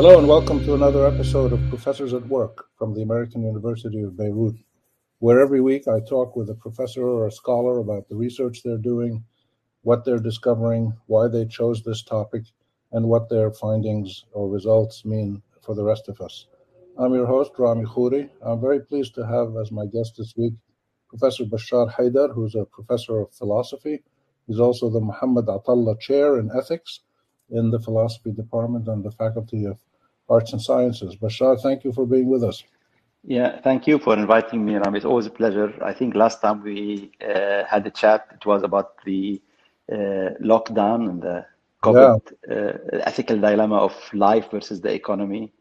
Hello and welcome to another episode of Professors at Work from the American University of Beirut, where every week I talk with a professor or a scholar about the research they're doing, what they're discovering, why they chose this topic, and what their findings or results mean for the rest of us. I'm your host, Rami Khouri. I'm very pleased to have as my guest this week Professor Bashar Haidar, who's a professor of philosophy. He's also the Muhammad Atallah Chair in Ethics in the Philosophy Department and the Faculty of Arts and Sciences. Bashar, thank you for being with us. Yeah, thank you for inviting me, Rami. It's always a pleasure. I think last time we uh, had a chat, it was about the uh, lockdown and the COVID yeah. uh, ethical dilemma of life versus the economy.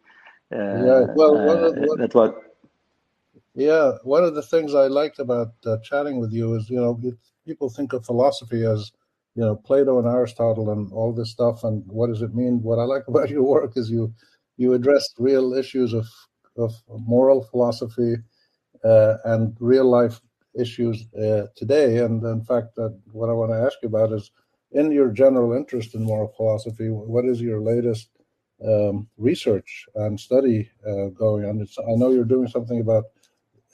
Uh, yeah, well, one of, one, that was. Yeah, one of the things I liked about uh, chatting with you is, you know, people think of philosophy as, you know, Plato and Aristotle and all this stuff, and what does it mean? What I like about your work is you you address real issues of of moral philosophy uh, and real life issues uh, today. And in fact, uh, what I want to ask you about is, in your general interest in moral philosophy, what is your latest um, research and study uh, going on? It's, I know you're doing something about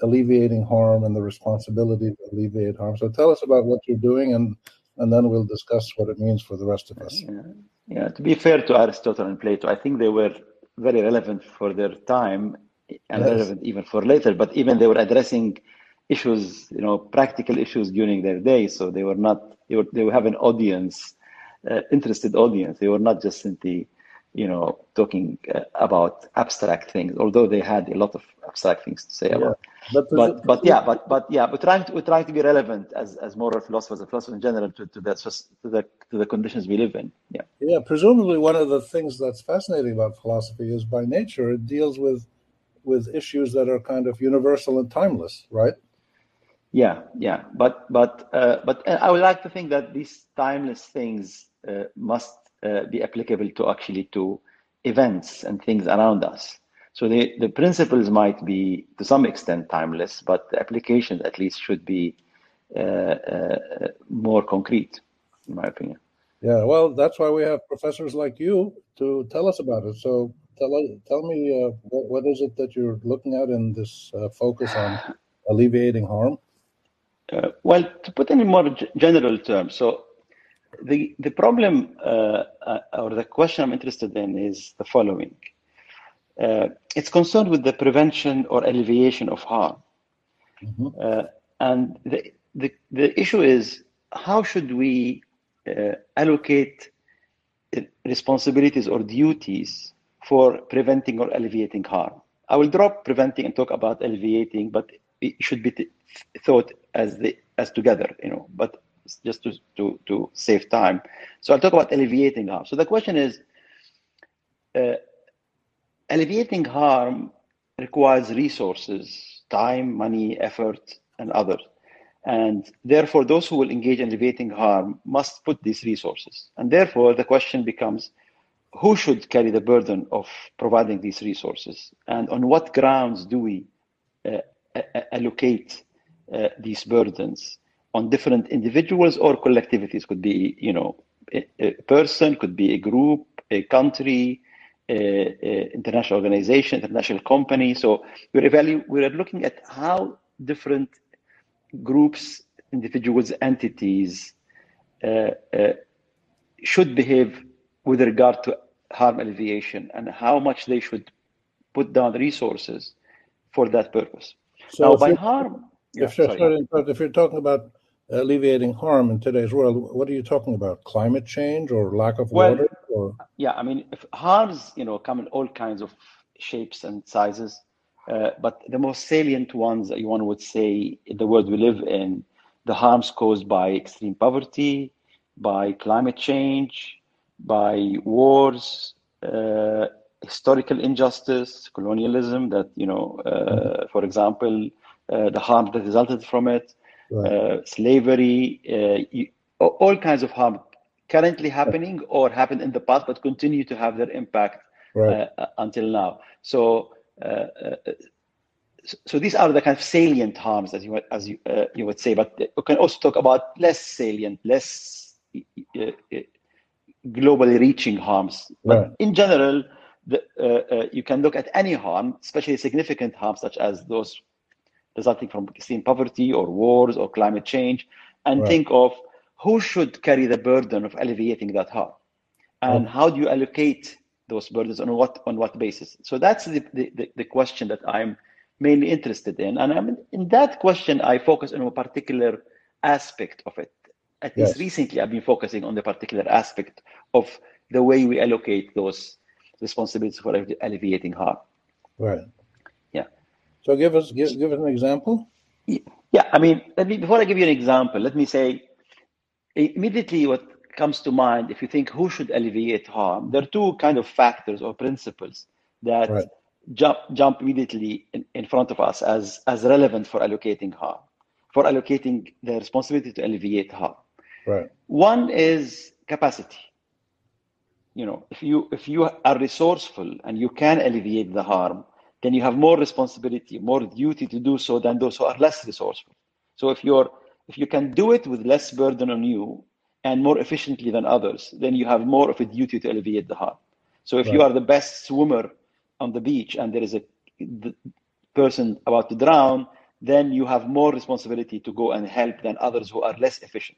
alleviating harm and the responsibility to alleviate harm. So tell us about what you're doing, and and then we'll discuss what it means for the rest of us. Yeah, yeah. To be fair to Aristotle and Plato, I think they were very relevant for their time and yes. relevant even for later. But even they were addressing issues, you know, practical issues during their day. So they were not they were they were have an audience, uh, interested audience. They were not just simply, you know, talking uh, about abstract things. Although they had a lot of abstract things to say yeah. about. But, but, but yeah, but but yeah, but trying to we're trying to be relevant as as moral philosophers and philosophers in general to, to the to the to the conditions we live in. Yeah. Yeah. Presumably, one of the things that's fascinating about philosophy is by nature it deals with with issues that are kind of universal and timeless, right? Yeah, yeah, but but uh, but uh, I would like to think that these timeless things uh, must uh, be applicable to actually to events and things around us. So the, the principles might be to some extent timeless, but the applications at least should be uh, uh, more concrete, in my opinion. Yeah, well, that's why we have professors like you to tell us about it. So tell tell me uh, what, what is it that you're looking at in this uh, focus on alleviating harm? Uh, well, to put it in more general terms, so the the problem uh, or the question I'm interested in is the following: uh, it's concerned with the prevention or alleviation of harm. Mm-hmm. Uh, and the, the, the issue is how should we uh, allocate uh, responsibilities or duties for preventing or alleviating harm? I will drop preventing and talk about alleviating, but it should be t- thought as the as together, you know. But just to, to to save time, so I'll talk about alleviating harm. So the question is, uh, alleviating harm requires resources, time, money, effort, and others. And therefore, those who will engage in alleviating harm must put these resources. And therefore, the question becomes who should carry the burden of providing these resources? And on what grounds do we uh, allocate uh, these burdens? On different individuals or collectivities? Could be, you know, a, a person, could be a group, a country, Uh, uh, international organization, international company. So we're evaluating, we're looking at how different groups, individuals, entities uh, uh, should behave with regard to harm alleviation and how much they should put down resources for that purpose. So now, by harm, if, yeah, sorry, if you're talking about alleviating harm in today's world, what are you talking about? Climate change or lack of well, water? Or? Yeah, I mean, if harms, you know, come in all kinds of shapes and sizes. Uh, but the most salient ones that one would say in the world we live in, the harms caused by extreme poverty, by climate change, by wars, uh, historical injustice, colonialism. That you know, uh, mm-hmm. for example, uh, the harm that resulted from it, right. uh, slavery, uh, all kinds of harm currently happening or happened in the past, but continue to have their impact right. uh, until now. So, uh, uh, so these are the kind of salient harms, as you as you uh, you would say. But we can also talk about less salient, less globally reaching harms. But right. in general, the, uh, uh, you can look at any harm, especially significant harms such as those resulting from extreme poverty or wars or climate change, and right. think of who should carry the burden of alleviating that harm, and mm. how do you allocate those burdens on what on what basis? So that's the, the, the question that I'm mainly interested in, and I'm, in that question I focus on a particular aspect of it. At yes. least recently, I've been focusing on the particular aspect of the way we allocate those responsibilities for alleviating harm. Right. Yeah. So give us give, give us an example. Yeah, I mean, let me before I give you an example, let me say immediately what comes to mind if you think who should alleviate harm, there are two kind of factors or principles that right. jump jump immediately in, in front of us as as relevant for allocating harm, for allocating the responsibility to alleviate harm. Right. One is capacity you know if you if you are resourceful and you can alleviate the harm then you have more responsibility more duty to do so than those who are less resourceful so if you're if you can do it with less burden on you and more efficiently than others then you have more of a duty to alleviate the harm so if right. you are the best swimmer on the beach and there is a person about to drown then you have more responsibility to go and help than others who are less efficient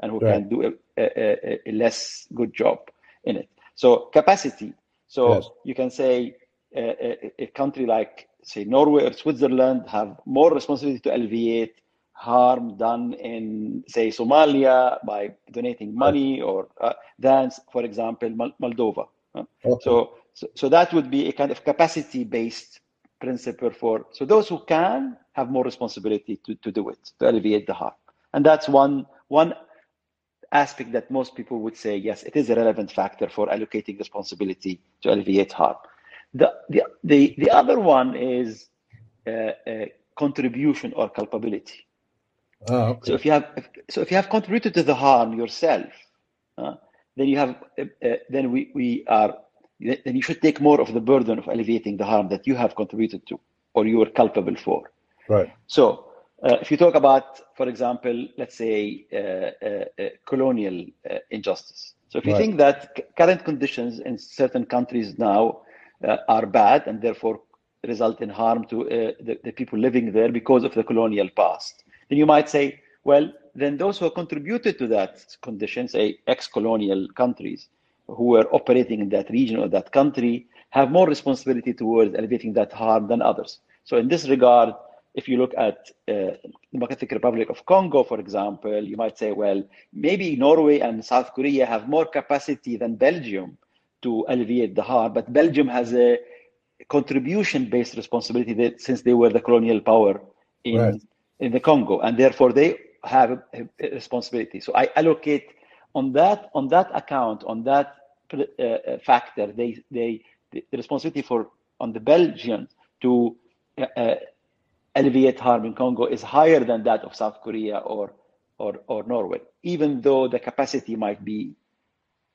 and who right. can do a, a, a, less good job in it so capacity. So yes. you can say uh, a, a, country like say Norway or Switzerland have more responsibility to alleviate harm done in say Somalia by donating money or uh, than, for example, Moldova. Okay. So, so, so that would be a kind of capacity-based principle for so those who can have more responsibility to, to do it to alleviate the harm, and that's one one aspect that most people would say, yes, it is a relevant factor for allocating responsibility to alleviate harm. The, the, the, the other one is uh, uh, contribution or culpability. Oh, okay. So if you have so if you have contributed to the harm yourself, uh, then you have uh, uh, then we, we are then you should take more of the burden of alleviating the harm that you have contributed to or you are culpable for. Right. So uh, if you talk about, for example, let's say uh, uh, uh colonial uh, injustice. So if you right. think that current conditions in certain countries now uh, are bad and therefore result in harm to the, the, people living there because of the colonial past, then you might say, well, then those who contributed to that condition, say ex-colonial countries who were operating in that region or that country, have more responsibility towards alleviating that harm than others. So in this regard, if you look at uh, Democratic Republic of Congo, for example, you might say, well, maybe Norway and South Korea have more capacity than Belgium to alleviate the harm, but Belgium has a contribution-based responsibility that since they were the colonial power in right. In the Congo, and therefore they have a, a responsibility. So I allocate on that on that account on that uh, uh factor they they the responsibility for on the Belgians to uh, uh alleviate harm in Congo is higher than that of South Korea or or, or Norway, even though the capacity might be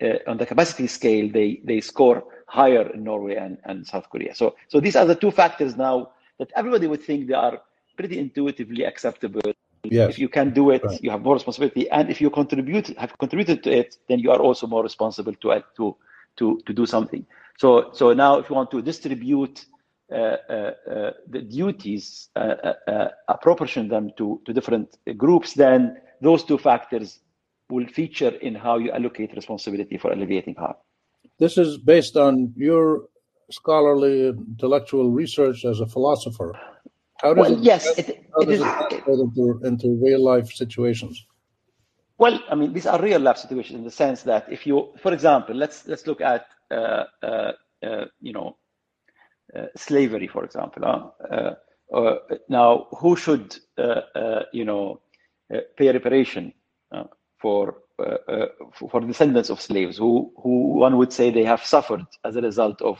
uh, on the capacity scale, they they score higher in Norway and, and South Korea. So so these are the two factors now that everybody would think they are pretty intuitively acceptable. Yes. If you can do it, right. you have more responsibility, and if you contribute have contributed to it, then you are also more responsible to to to to do something. So so now, if you want to distribute uh, uh, uh, the duties, apportion them to, to different groups, then those two factors will feature in how you allocate responsibility for alleviating harm. This is based on your scholarly intellectual research as a philosopher. How does well, it, yes, it, does it, it into, into real life situations? Well, I mean, these are real life situations in the sense that if you, for example, let's let's look at uh, uh, uh, you know uh, slavery, for example. Uh, uh, now, who should you know pay reparation for for descendants of slaves who who one would say they have suffered as a result of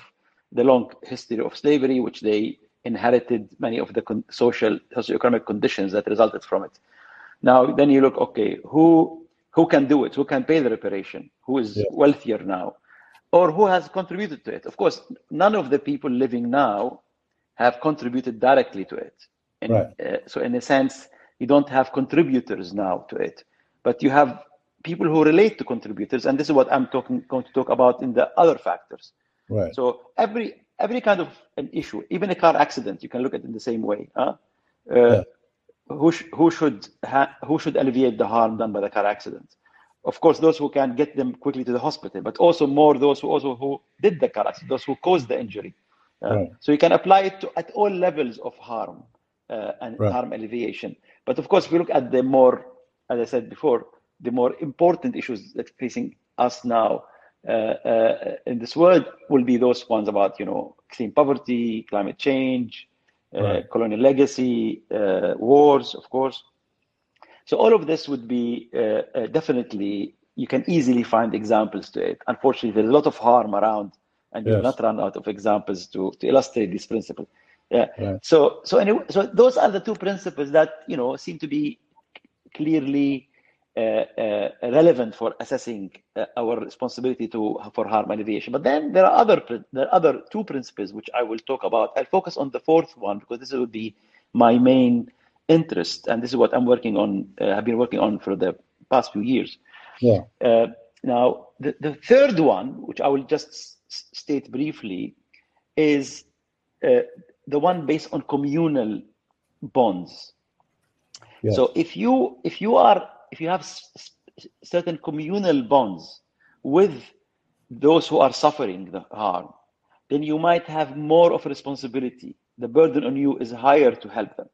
the long history of slavery, which they inherited many of the con- social socioeconomic conditions that resulted from it. Now, then you look, okay, who who can do it? Who can pay the reparation? Who is yeah. wealthier now? or who has contributed to it. Of course, none of the people living now have contributed directly to it. And, right. uh, so, in a sense, you don't have contributors now to it, but you have people who relate to contributors, and this is what I'm talking going to talk about in the other factors. Right. So every every kind of an issue, even a car accident, you can look at it in the same way. Huh? Uh, yeah. Who sh- who should ha- who should alleviate the harm done by the car accident? Of course, those who can get them quickly to the hospital, but also more those who also who did the car accident, those who caused the injury. Uh, right. So you can apply it to, at all levels of harm uh, and right. harm alleviation. But of course, if we look at the more, as I said before, the more important issues that facing us now in this world will be those ones about you know extreme poverty, climate change, uh, right. colonial legacy, uh, wars, of course. So all of this would be uh, definitely you can easily find examples to it. Unfortunately, there's a lot of harm around, and yes. you will not run out of examples to to illustrate this principle. Yeah. Right. So so anyway, so those are the two principles that you know seem to be clearly uh, uh, relevant for assessing uh, our responsibility to for harm alleviation. But then there are other there are other two principles which I will talk about. I'll focus on the fourth one because this will be my main interest, and this is what I'm working on. Uh, have been working on for the past few years. Yeah. Uh, now the, the third one, which I will just state briefly, is uh, the one based on communal bonds. Yeah. So if you if you are if you have certain communal bonds with those who are suffering the harm, then you might have more of a responsibility. The burden on you is higher to help them.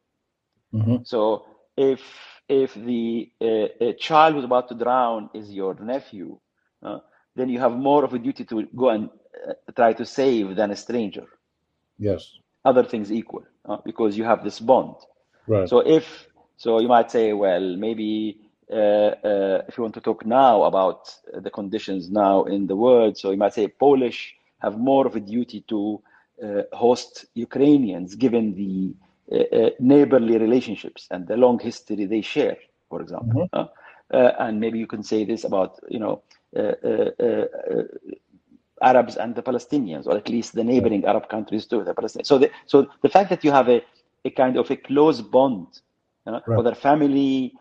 Mm-hmm. So if if the uh, child who's about to drown is your nephew, uh, then you have more of a duty to go and uh, try to save than a stranger. Yes. Other things equal, uh, because you have this bond. Right. So if so, you might say, well, maybe if you want to talk now about the conditions now in the world, so you might say Polish have more of a duty to uh, host Ukrainians given the neighborly relationships and the long history they share, for example. Mm-hmm. and maybe you can say this about, you know, Arabs and the Palestinians, or at least the neighboring. Arab countries to the Palestinians. So, the, so the fact that you have a, a kind of a close bond, uh, right. whether family, uh,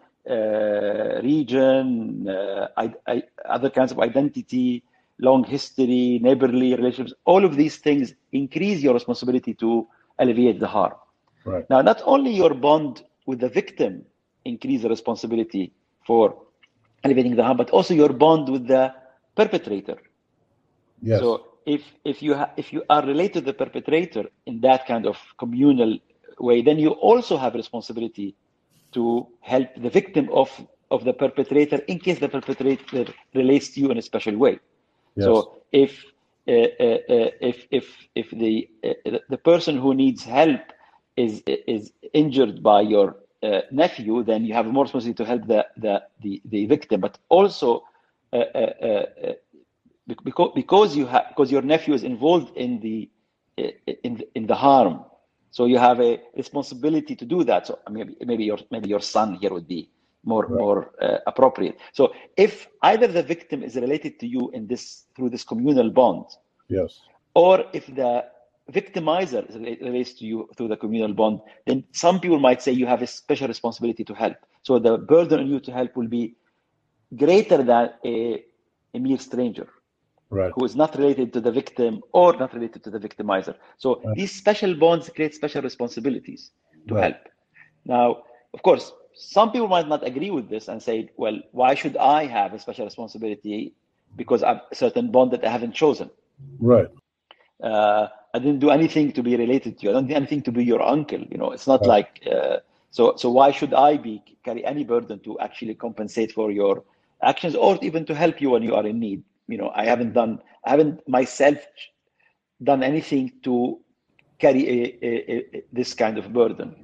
region, uh, I, I, other kinds of identity, long history, neighborly relationships, all of these things increase your responsibility to alleviate the harm. Right. Now, not only your bond with the victim increase the responsibility for alleviating the harm, but also your bond with the perpetrator. Yes. So if if you ha- if you are related to the perpetrator in that kind of communal way, then you also have responsibility to help the victim of, of the perpetrator in case the perpetrator relates to you in a special way. Yes. So if uh, uh, uh if if if the uh, the person who needs help is is injured by your uh, nephew, then you have more responsibility to help the the the, the victim, but also uh, because because you have because your nephew is involved in the in the, in the harm so you have a responsibility to do that. So maybe maybe your maybe your son here would be more right. more uh, appropriate. So if either the victim is related to you in this through this communal bond, yes, or if the victimizer relates to you through the communal bond, then some people might say you have a special responsibility to help. So the burden on you to help will be greater than a, a mere stranger right. who is not related to the victim or not related to the victimizer. So right. these special bonds create special responsibilities to right. help. Now, of course, some people might not agree with this and say, well, why should I have a special responsibility because I'm a certain bond that I haven't chosen? Right. Uh, I didn't do anything to be related to you. I don't do anything to be your uncle. You know, it's not right. like uh, so. So why should I be carry any burden to actually compensate for your actions or even to help you when you are in need? You know i haven't done i haven't myself done anything to carry a, a, a, this kind of burden.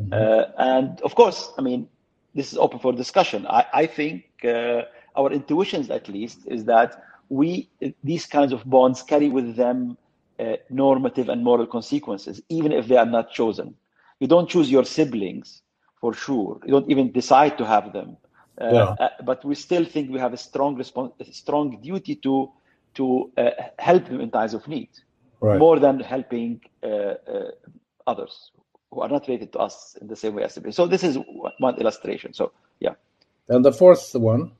Mm-hmm. uh, and of course i mean this is open for discussion. I, I think uh, our intuitions at least is that we these kinds of bonds carry with them uh, normative and moral consequences even if they are not chosen. You don't choose your siblings for sure. You don't even decide to have them yeah. Uh, but we still think we have a strong response, a strong duty to to uh, help them in times of need, right. more than helping others who are not related to us in the same way as they. So this is one illustration. So yeah. And the fourth one.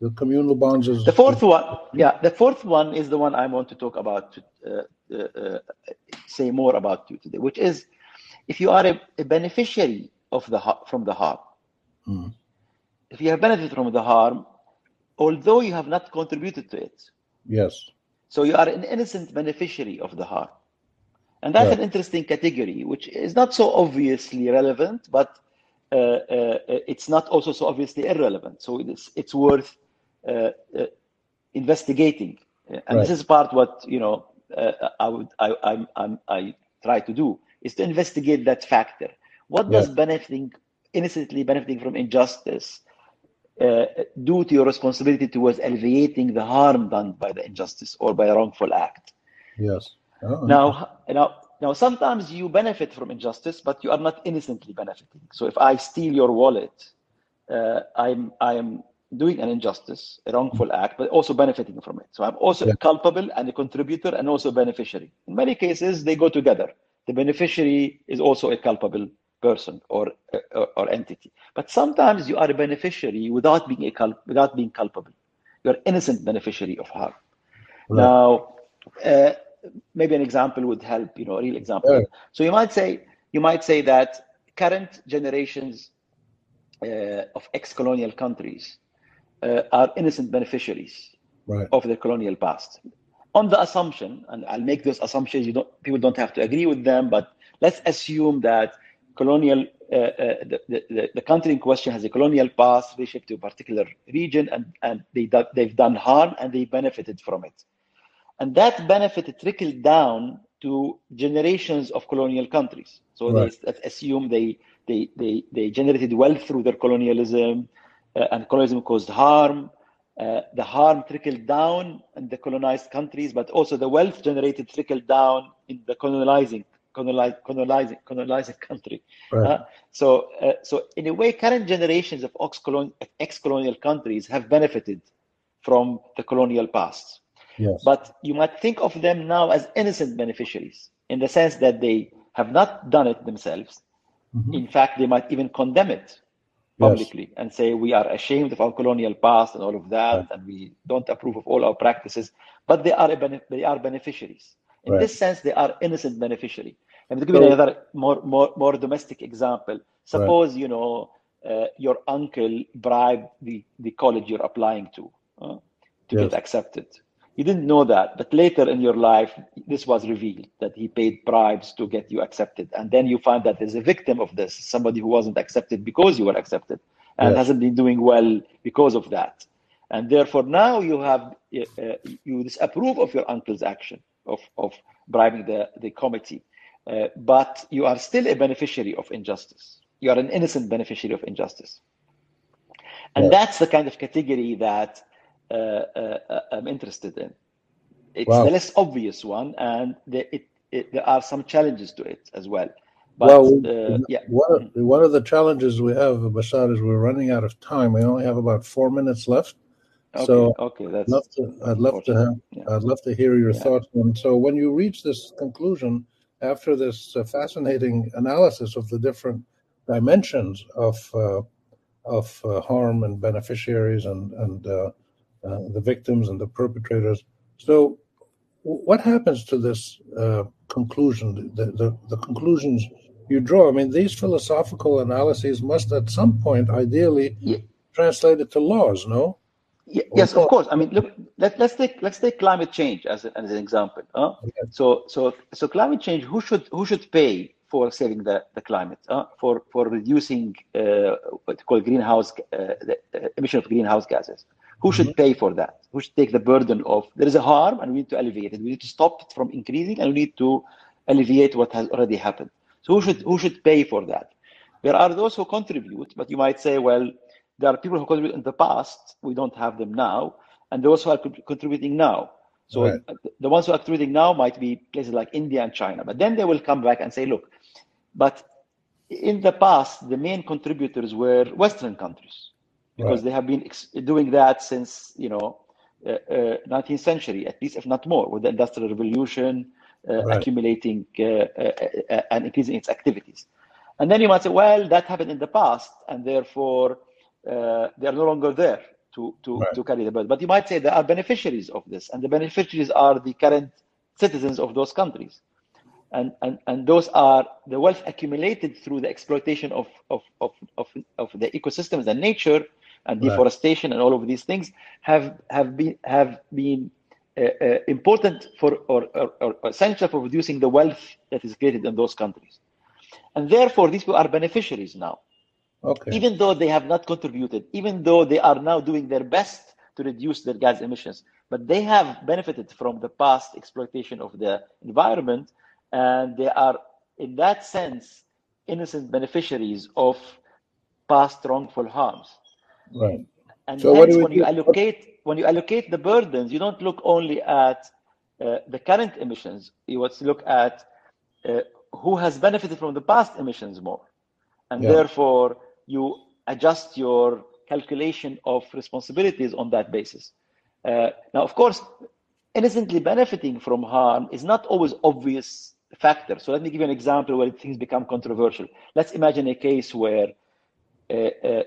The communal bonds is the fourth one. Yeah, the fourth one is the one I want to talk about, to, uh, uh, uh, say more about you today, which is if you are a, a beneficiary of the from the heart, Mm. If you have benefited from the harm, although you have not contributed to it. Yes. So you are an innocent beneficiary of the harm. And that's right. an interesting category, which is not so obviously relevant, but uh, uh, it's not also so obviously irrelevant. So it's, it's worth uh, uh investigating. And right. this is part what, you know, uh, I would, I, I, I, I try to do is to investigate that factor. What does benefiting, innocently benefiting from injustice uh, due to your responsibility towards alleviating the harm done by the injustice or by a wrongful act. Yes. Oh, now, now, now, sometimes you benefit from injustice, but you are not innocently benefiting. So if I steal your wallet, uh, I'm I'm doing an injustice, a wrongful act, but also benefiting from it. So I'm also yeah. culpable and a contributor and also a beneficiary. In many cases, they go together. The beneficiary is also a culpable person or, or, or entity. But sometimes you are a beneficiary without being a culp- without being culpable. You're innocent beneficiary of harm. Right. Now, uh, maybe an example would help. You know, a real example. Right. So you might say you might say that current generations uh, of ex-colonial countries uh, are innocent beneficiaries right. of the colonial past. On the assumption, and I'll make those assumptions. You don't people don't have to agree with them, but let's assume that colonial, uh, uh, the, the, the, country in question has a colonial past relationship to a particular region, and, and they, they've done harm and they benefited from it. And that benefit trickled down to generations of colonial countries. So right. they assume they, they, they, they generated wealth through their colonialism, uh, and colonialism caused harm. Uh, the harm trickled down in the colonized countries, but also the wealth generated trickled down in the colonizing colonizing, colonizing country. Right. Uh, so, uh, so in a way, current generations of ex-colonial countries have benefited from the colonial past. Yes. But you might think of them now as innocent beneficiaries in the sense that they have not done it themselves. Mm-hmm. In fact, they might even condemn it publicly yes. and say we are ashamed of our colonial past and all of that, right. and we don't approve of all our practices. But they are a they are beneficiaries. In right. this sense, they are innocent beneficiary. And to give you another more, more, more domestic example, suppose, right. you know, uh, your uncle bribed the, the college you're applying to uh, to yes. get accepted. You didn't know that, but later in your life, this was revealed that he paid bribes to get you accepted. And then you find that there's a victim of this, somebody who wasn't accepted because you were accepted and yes. hasn't been doing well because of that. And therefore, now you have uh, uh you disapprove of your uncle's action of, of bribing the, the committee. Uh, but you are still a beneficiary of injustice. You are an innocent beneficiary of injustice. And yeah. that's the kind of category that uh, uh, I'm interested in. It's wow. the less obvious one, and the, it, it, there are some challenges to it as well. But, well, uh, yeah. One of, one of the challenges we have, Bashar, is we're running out of time. We only have about four minutes left. Okay, so okay, that's I'd love to, I'd love to have, yeah. I'd love to hear your thoughts. And so, when you reach this conclusion, after this uh, fascinating analysis of the different dimensions of uh, of uh, harm and beneficiaries and and uh, uh, the victims and the perpetrators. So, what happens to this uh, conclusion? The, the, the conclusions you draw. I mean, these philosophical analyses must, at some point, ideally, yeah. translate it to laws. No. Yes, of course. I mean, look. Let, us take let's take climate change as, a, as an example. Huh? So so so climate change. Who should who should pay for saving the, the climate? Uh, for for reducing uh, what call greenhouse uh, the emission of greenhouse gases. Who should mm-hmm. pay for that? Who should take the burden of? There is a harm, and we need to alleviate it. We need to stop it from increasing, and we need to alleviate what has already happened. So who should who should pay for that? There are those who contribute, but you might say, well, there are people who contribute in the past. We don't have them now and those who are contributing now. So right. the ones who are contributing now might be places like India and China, but then they will come back and say, look, but in the past, the main contributors were Western countries because right. they have been ex- doing that since you know uh, uh, 19th century, at least if not more, with the Industrial Revolution uh, right. accumulating uh, uh, uh, and increasing its activities. And then you might say, well, that happened in the past, and therefore they are no longer there to to, right. to carry the burden. But you might say there are beneficiaries of this, and the beneficiaries are the current citizens of those countries. And, and, and those are the wealth accumulated through the exploitation of, of, of, of, of the ecosystems and nature and deforestation right. and all of these things have, have been, have been uh, uh, important for or, or, or, essential for reducing the wealth that is created in those countries. And therefore, these people are beneficiaries now. Okay. Even though they have not contributed, even though they are now doing their best to reduce their gas emissions, but they have benefited from the past exploitation of the environment, and they are, in that sense, innocent beneficiaries of past wrongful harms. Right. And so hence, when do? you allocate when you allocate the burdens, you don't look only at uh, the current emissions. You want to look at uh, who has benefited from the past emissions more, and yeah. therefore you adjust your calculation of responsibilities on that basis. Uh, now, of course, innocently benefiting from harm is not always obvious factor. So let me give you an example where things become controversial. Let's imagine a case where uh, uh,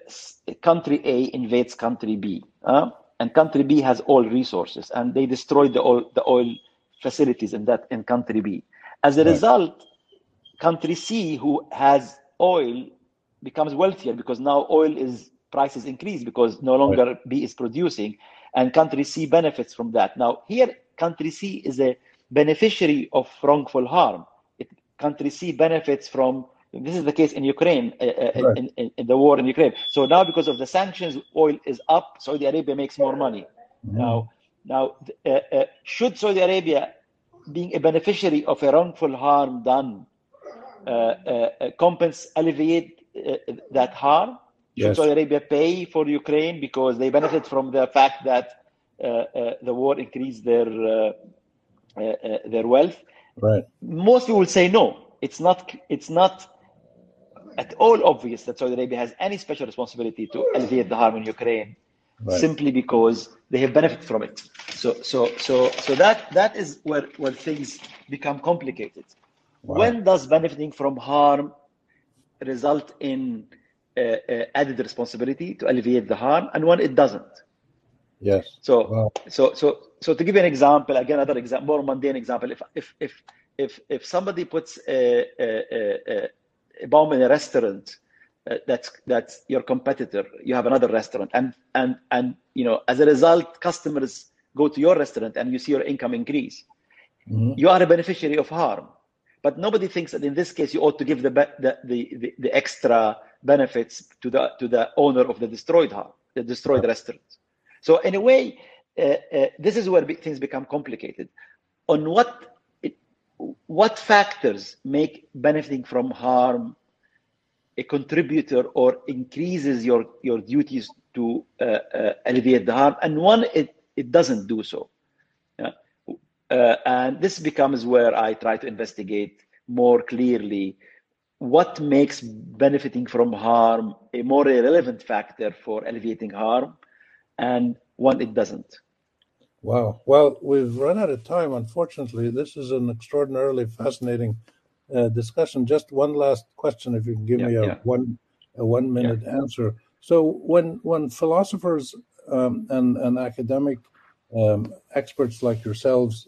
country A invades country B, uh, and country B has oil resources, and they destroy the oil, the oil facilities in that in country B. As a right. result, country C, who has oil, becomes wealthier because now oil is prices increase because no longer right. B is producing, and country C benefits from that. Now here, country C is a beneficiary of wrongful harm. It, country C benefits from this is the case in Ukraine, uh, uh right. in, in, in, the war in Ukraine. So now, because of the sanctions, oil is up. Saudi Arabia makes more money. Mm-hmm. Now, now, uh, uh, should Saudi Arabia, being a beneficiary of a wrongful harm done, uh, uh, compense alleviate that harm? Should. Saudi Arabia pay for Ukraine because they benefit from the fact that the war increased their uh, uh, their wealth. Right. Most people will say no. It's not. It's not at all obvious that Saudi Arabia has any special responsibility to alleviate the harm in Ukraine, right. simply because they have benefited from it. So, so, so, so that that is where where things become complicated. Wow. When does benefiting from harm result in uh, uh, added responsibility to alleviate the harm, and when it doesn't? Yes. So, wow. so, so, so to give you an example, again, another example, more mundane example. If, if, if, if, if somebody puts a, a, a bomb in a restaurant, uh, that's that's your competitor. You have another restaurant, and and and you know, as a result, customers go to your restaurant, and you see your income increase. Mm-hmm. You are a beneficiary of harm, but nobody thinks that in this case you ought to give the the the, the, the extra benefits to the to the owner of the destroyed harm, the destroyed restaurant. So in a way, uh, uh, this is where things become complicated. On what it, what factors make benefiting from harm a contributor or increases your your duties to uh, uh alleviate the harm, and one it it doesn't do so. Uh, and this becomes where I try to investigate more clearly what makes benefiting from harm a more relevant factor for alleviating harm and when it doesn't. Wow. Well, we've run out of time, unfortunately. This is an extraordinarily fascinating uh, discussion. Just one last question, if you can give yeah, me a yeah. one a one minute yeah. answer. So, when when philosophers um, and and academic um, experts like yourselves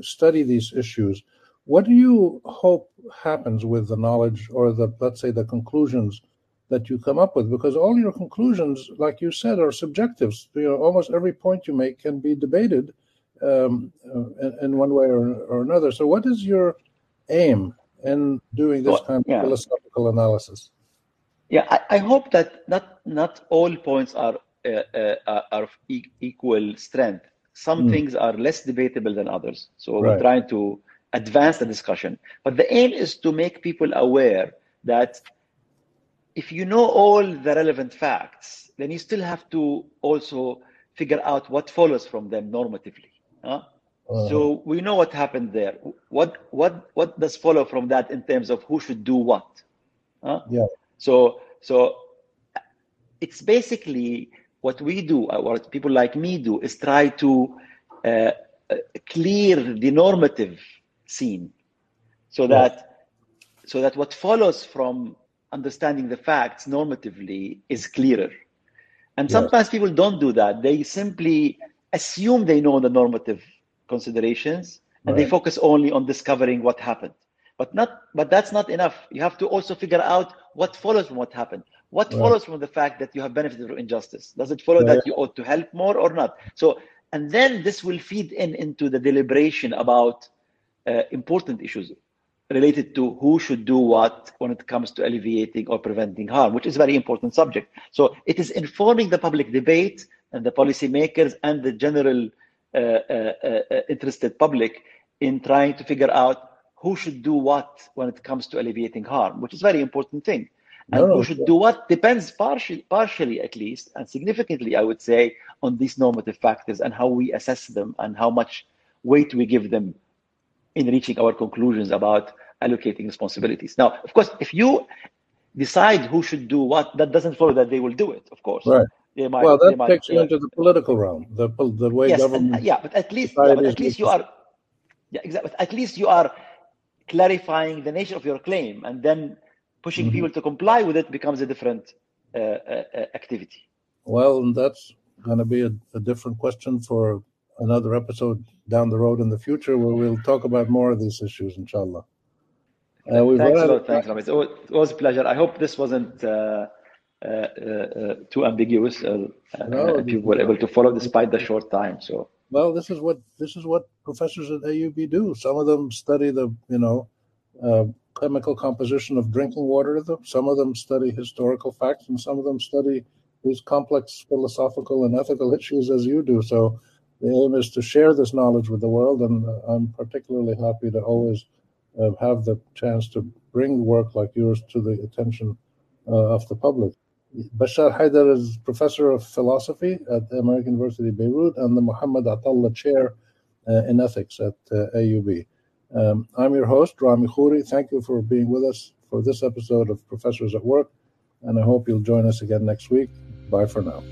study these issues, what do you hope happens with the knowledge or the let's say the conclusions that you come up with? Because all your conclusions like you said are subjective. You know almost every point you make can be debated um, in, in, one way or, or, another. So what is your aim in doing this well, kind of yeah. philosophical analysis? Yeah I, I, hope that not not all points are uh, uh, are of e- equal strength some mm. things are less debatable than others so right. we're trying to advance the discussion but the aim is to make people aware that if you know all the relevant facts, then you still have to also figure out what follows from them normatively. Huh? Uh-huh. So we know what happened there. What what what does follow from that in terms of who should do what? Huh? Yeah. So so it's basically what we do, uh, what people like me do, is try to uh, uh clear the normative scene, so that so that what follows from understanding the facts normatively is clearer. And sometimes people don't do that. They simply assume they know the normative considerations and right. they focus only on discovering what happened. But not but that's not enough. You have to also figure out what follows from what happened. What right. follows from the fact that you have benefited from injustice? Does it follow that you ought to help more or not? So and then this will feed in into the deliberation about uh, important issues related to who should do what when it comes to alleviating or preventing harm, which is a very important subject. So it is informing the public debate and the policymakers and the general uh, uh, uh, interested public in trying to figure out who should do what when it comes to alleviating harm, which is a very important thing. Oh, and no, who should do what depends partially, partially at least, and significantly, I would say, on these normative factors and how we assess them and how much weight we give them in reaching our conclusions about allocating responsibilities. Now, of course, if you decide who should do what, that doesn't follow that they will do it, of course. Right. Might, well, that takes you into the political realm, the the way yes, government. And, yeah, but at least, yeah, but at least you are, yeah, exactly. At least you are clarifying the nature of your claim, and then pushing mm-hmm. people to comply with it becomes a different uh, uh, uh activity. Well, that's going to be a, a different question for another episode down the road in the future where we'll talk about more of these issues, inshallah. Uh, thanks a lot. Thanks. It was a pleasure. I hope this wasn't uh, uh, uh too ambiguous. Uh, no, people were able to follow despite the short time. So well, this is what this is what professors at AUB do. Some of them study the you know uh, chemical composition of drinking water. Some of them study historical facts, and some of them study these complex philosophical and ethical issues as you do. So the aim is to share this knowledge with the world, and I'm particularly happy to always uh, have the chance to bring work like yours to the attention uh, of the public. Bashar Haider is professor of philosophy at the American University Beirut and the Muhammad Atallah Chair uh, in Ethics at uh, AUB. Um, I'm your host, Rami Khouri. Thank you for being with us for this episode of Professors at Work, and I hope you'll join us again next week. Bye for now.